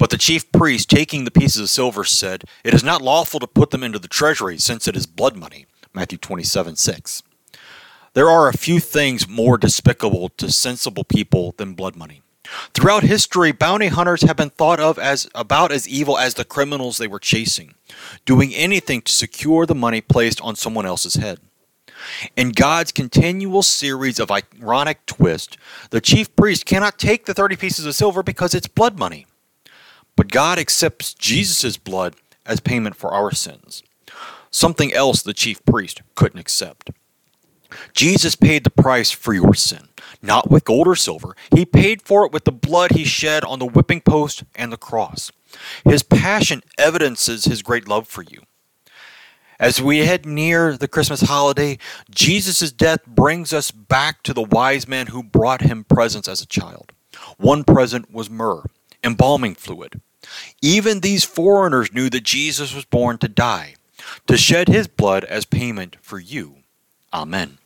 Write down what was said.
But the chief priest, taking the pieces of silver, said, It is not lawful to put them into the treasury, since it is blood money. Matthew 27 6. There are a few things more despicable to sensible people than blood money. Throughout history, bounty hunters have been thought of as about as evil as the criminals they were chasing, doing anything to secure the money placed on someone else's head. In God's continual series of ironic twists, the chief priest cannot take the 30 pieces of silver because it's blood money. But God accepts Jesus' blood as payment for our sins, something else the chief priest couldn't accept. Jesus paid the price for your sin, not with gold or silver. He paid for it with the blood he shed on the whipping post and the cross. His passion evidences his great love for you. As we head near the Christmas holiday, Jesus' death brings us back to the wise man who brought him presents as a child. One present was myrrh, embalming fluid. Even these foreigners knew that Jesus was born to die, to shed his blood as payment for you. Amen.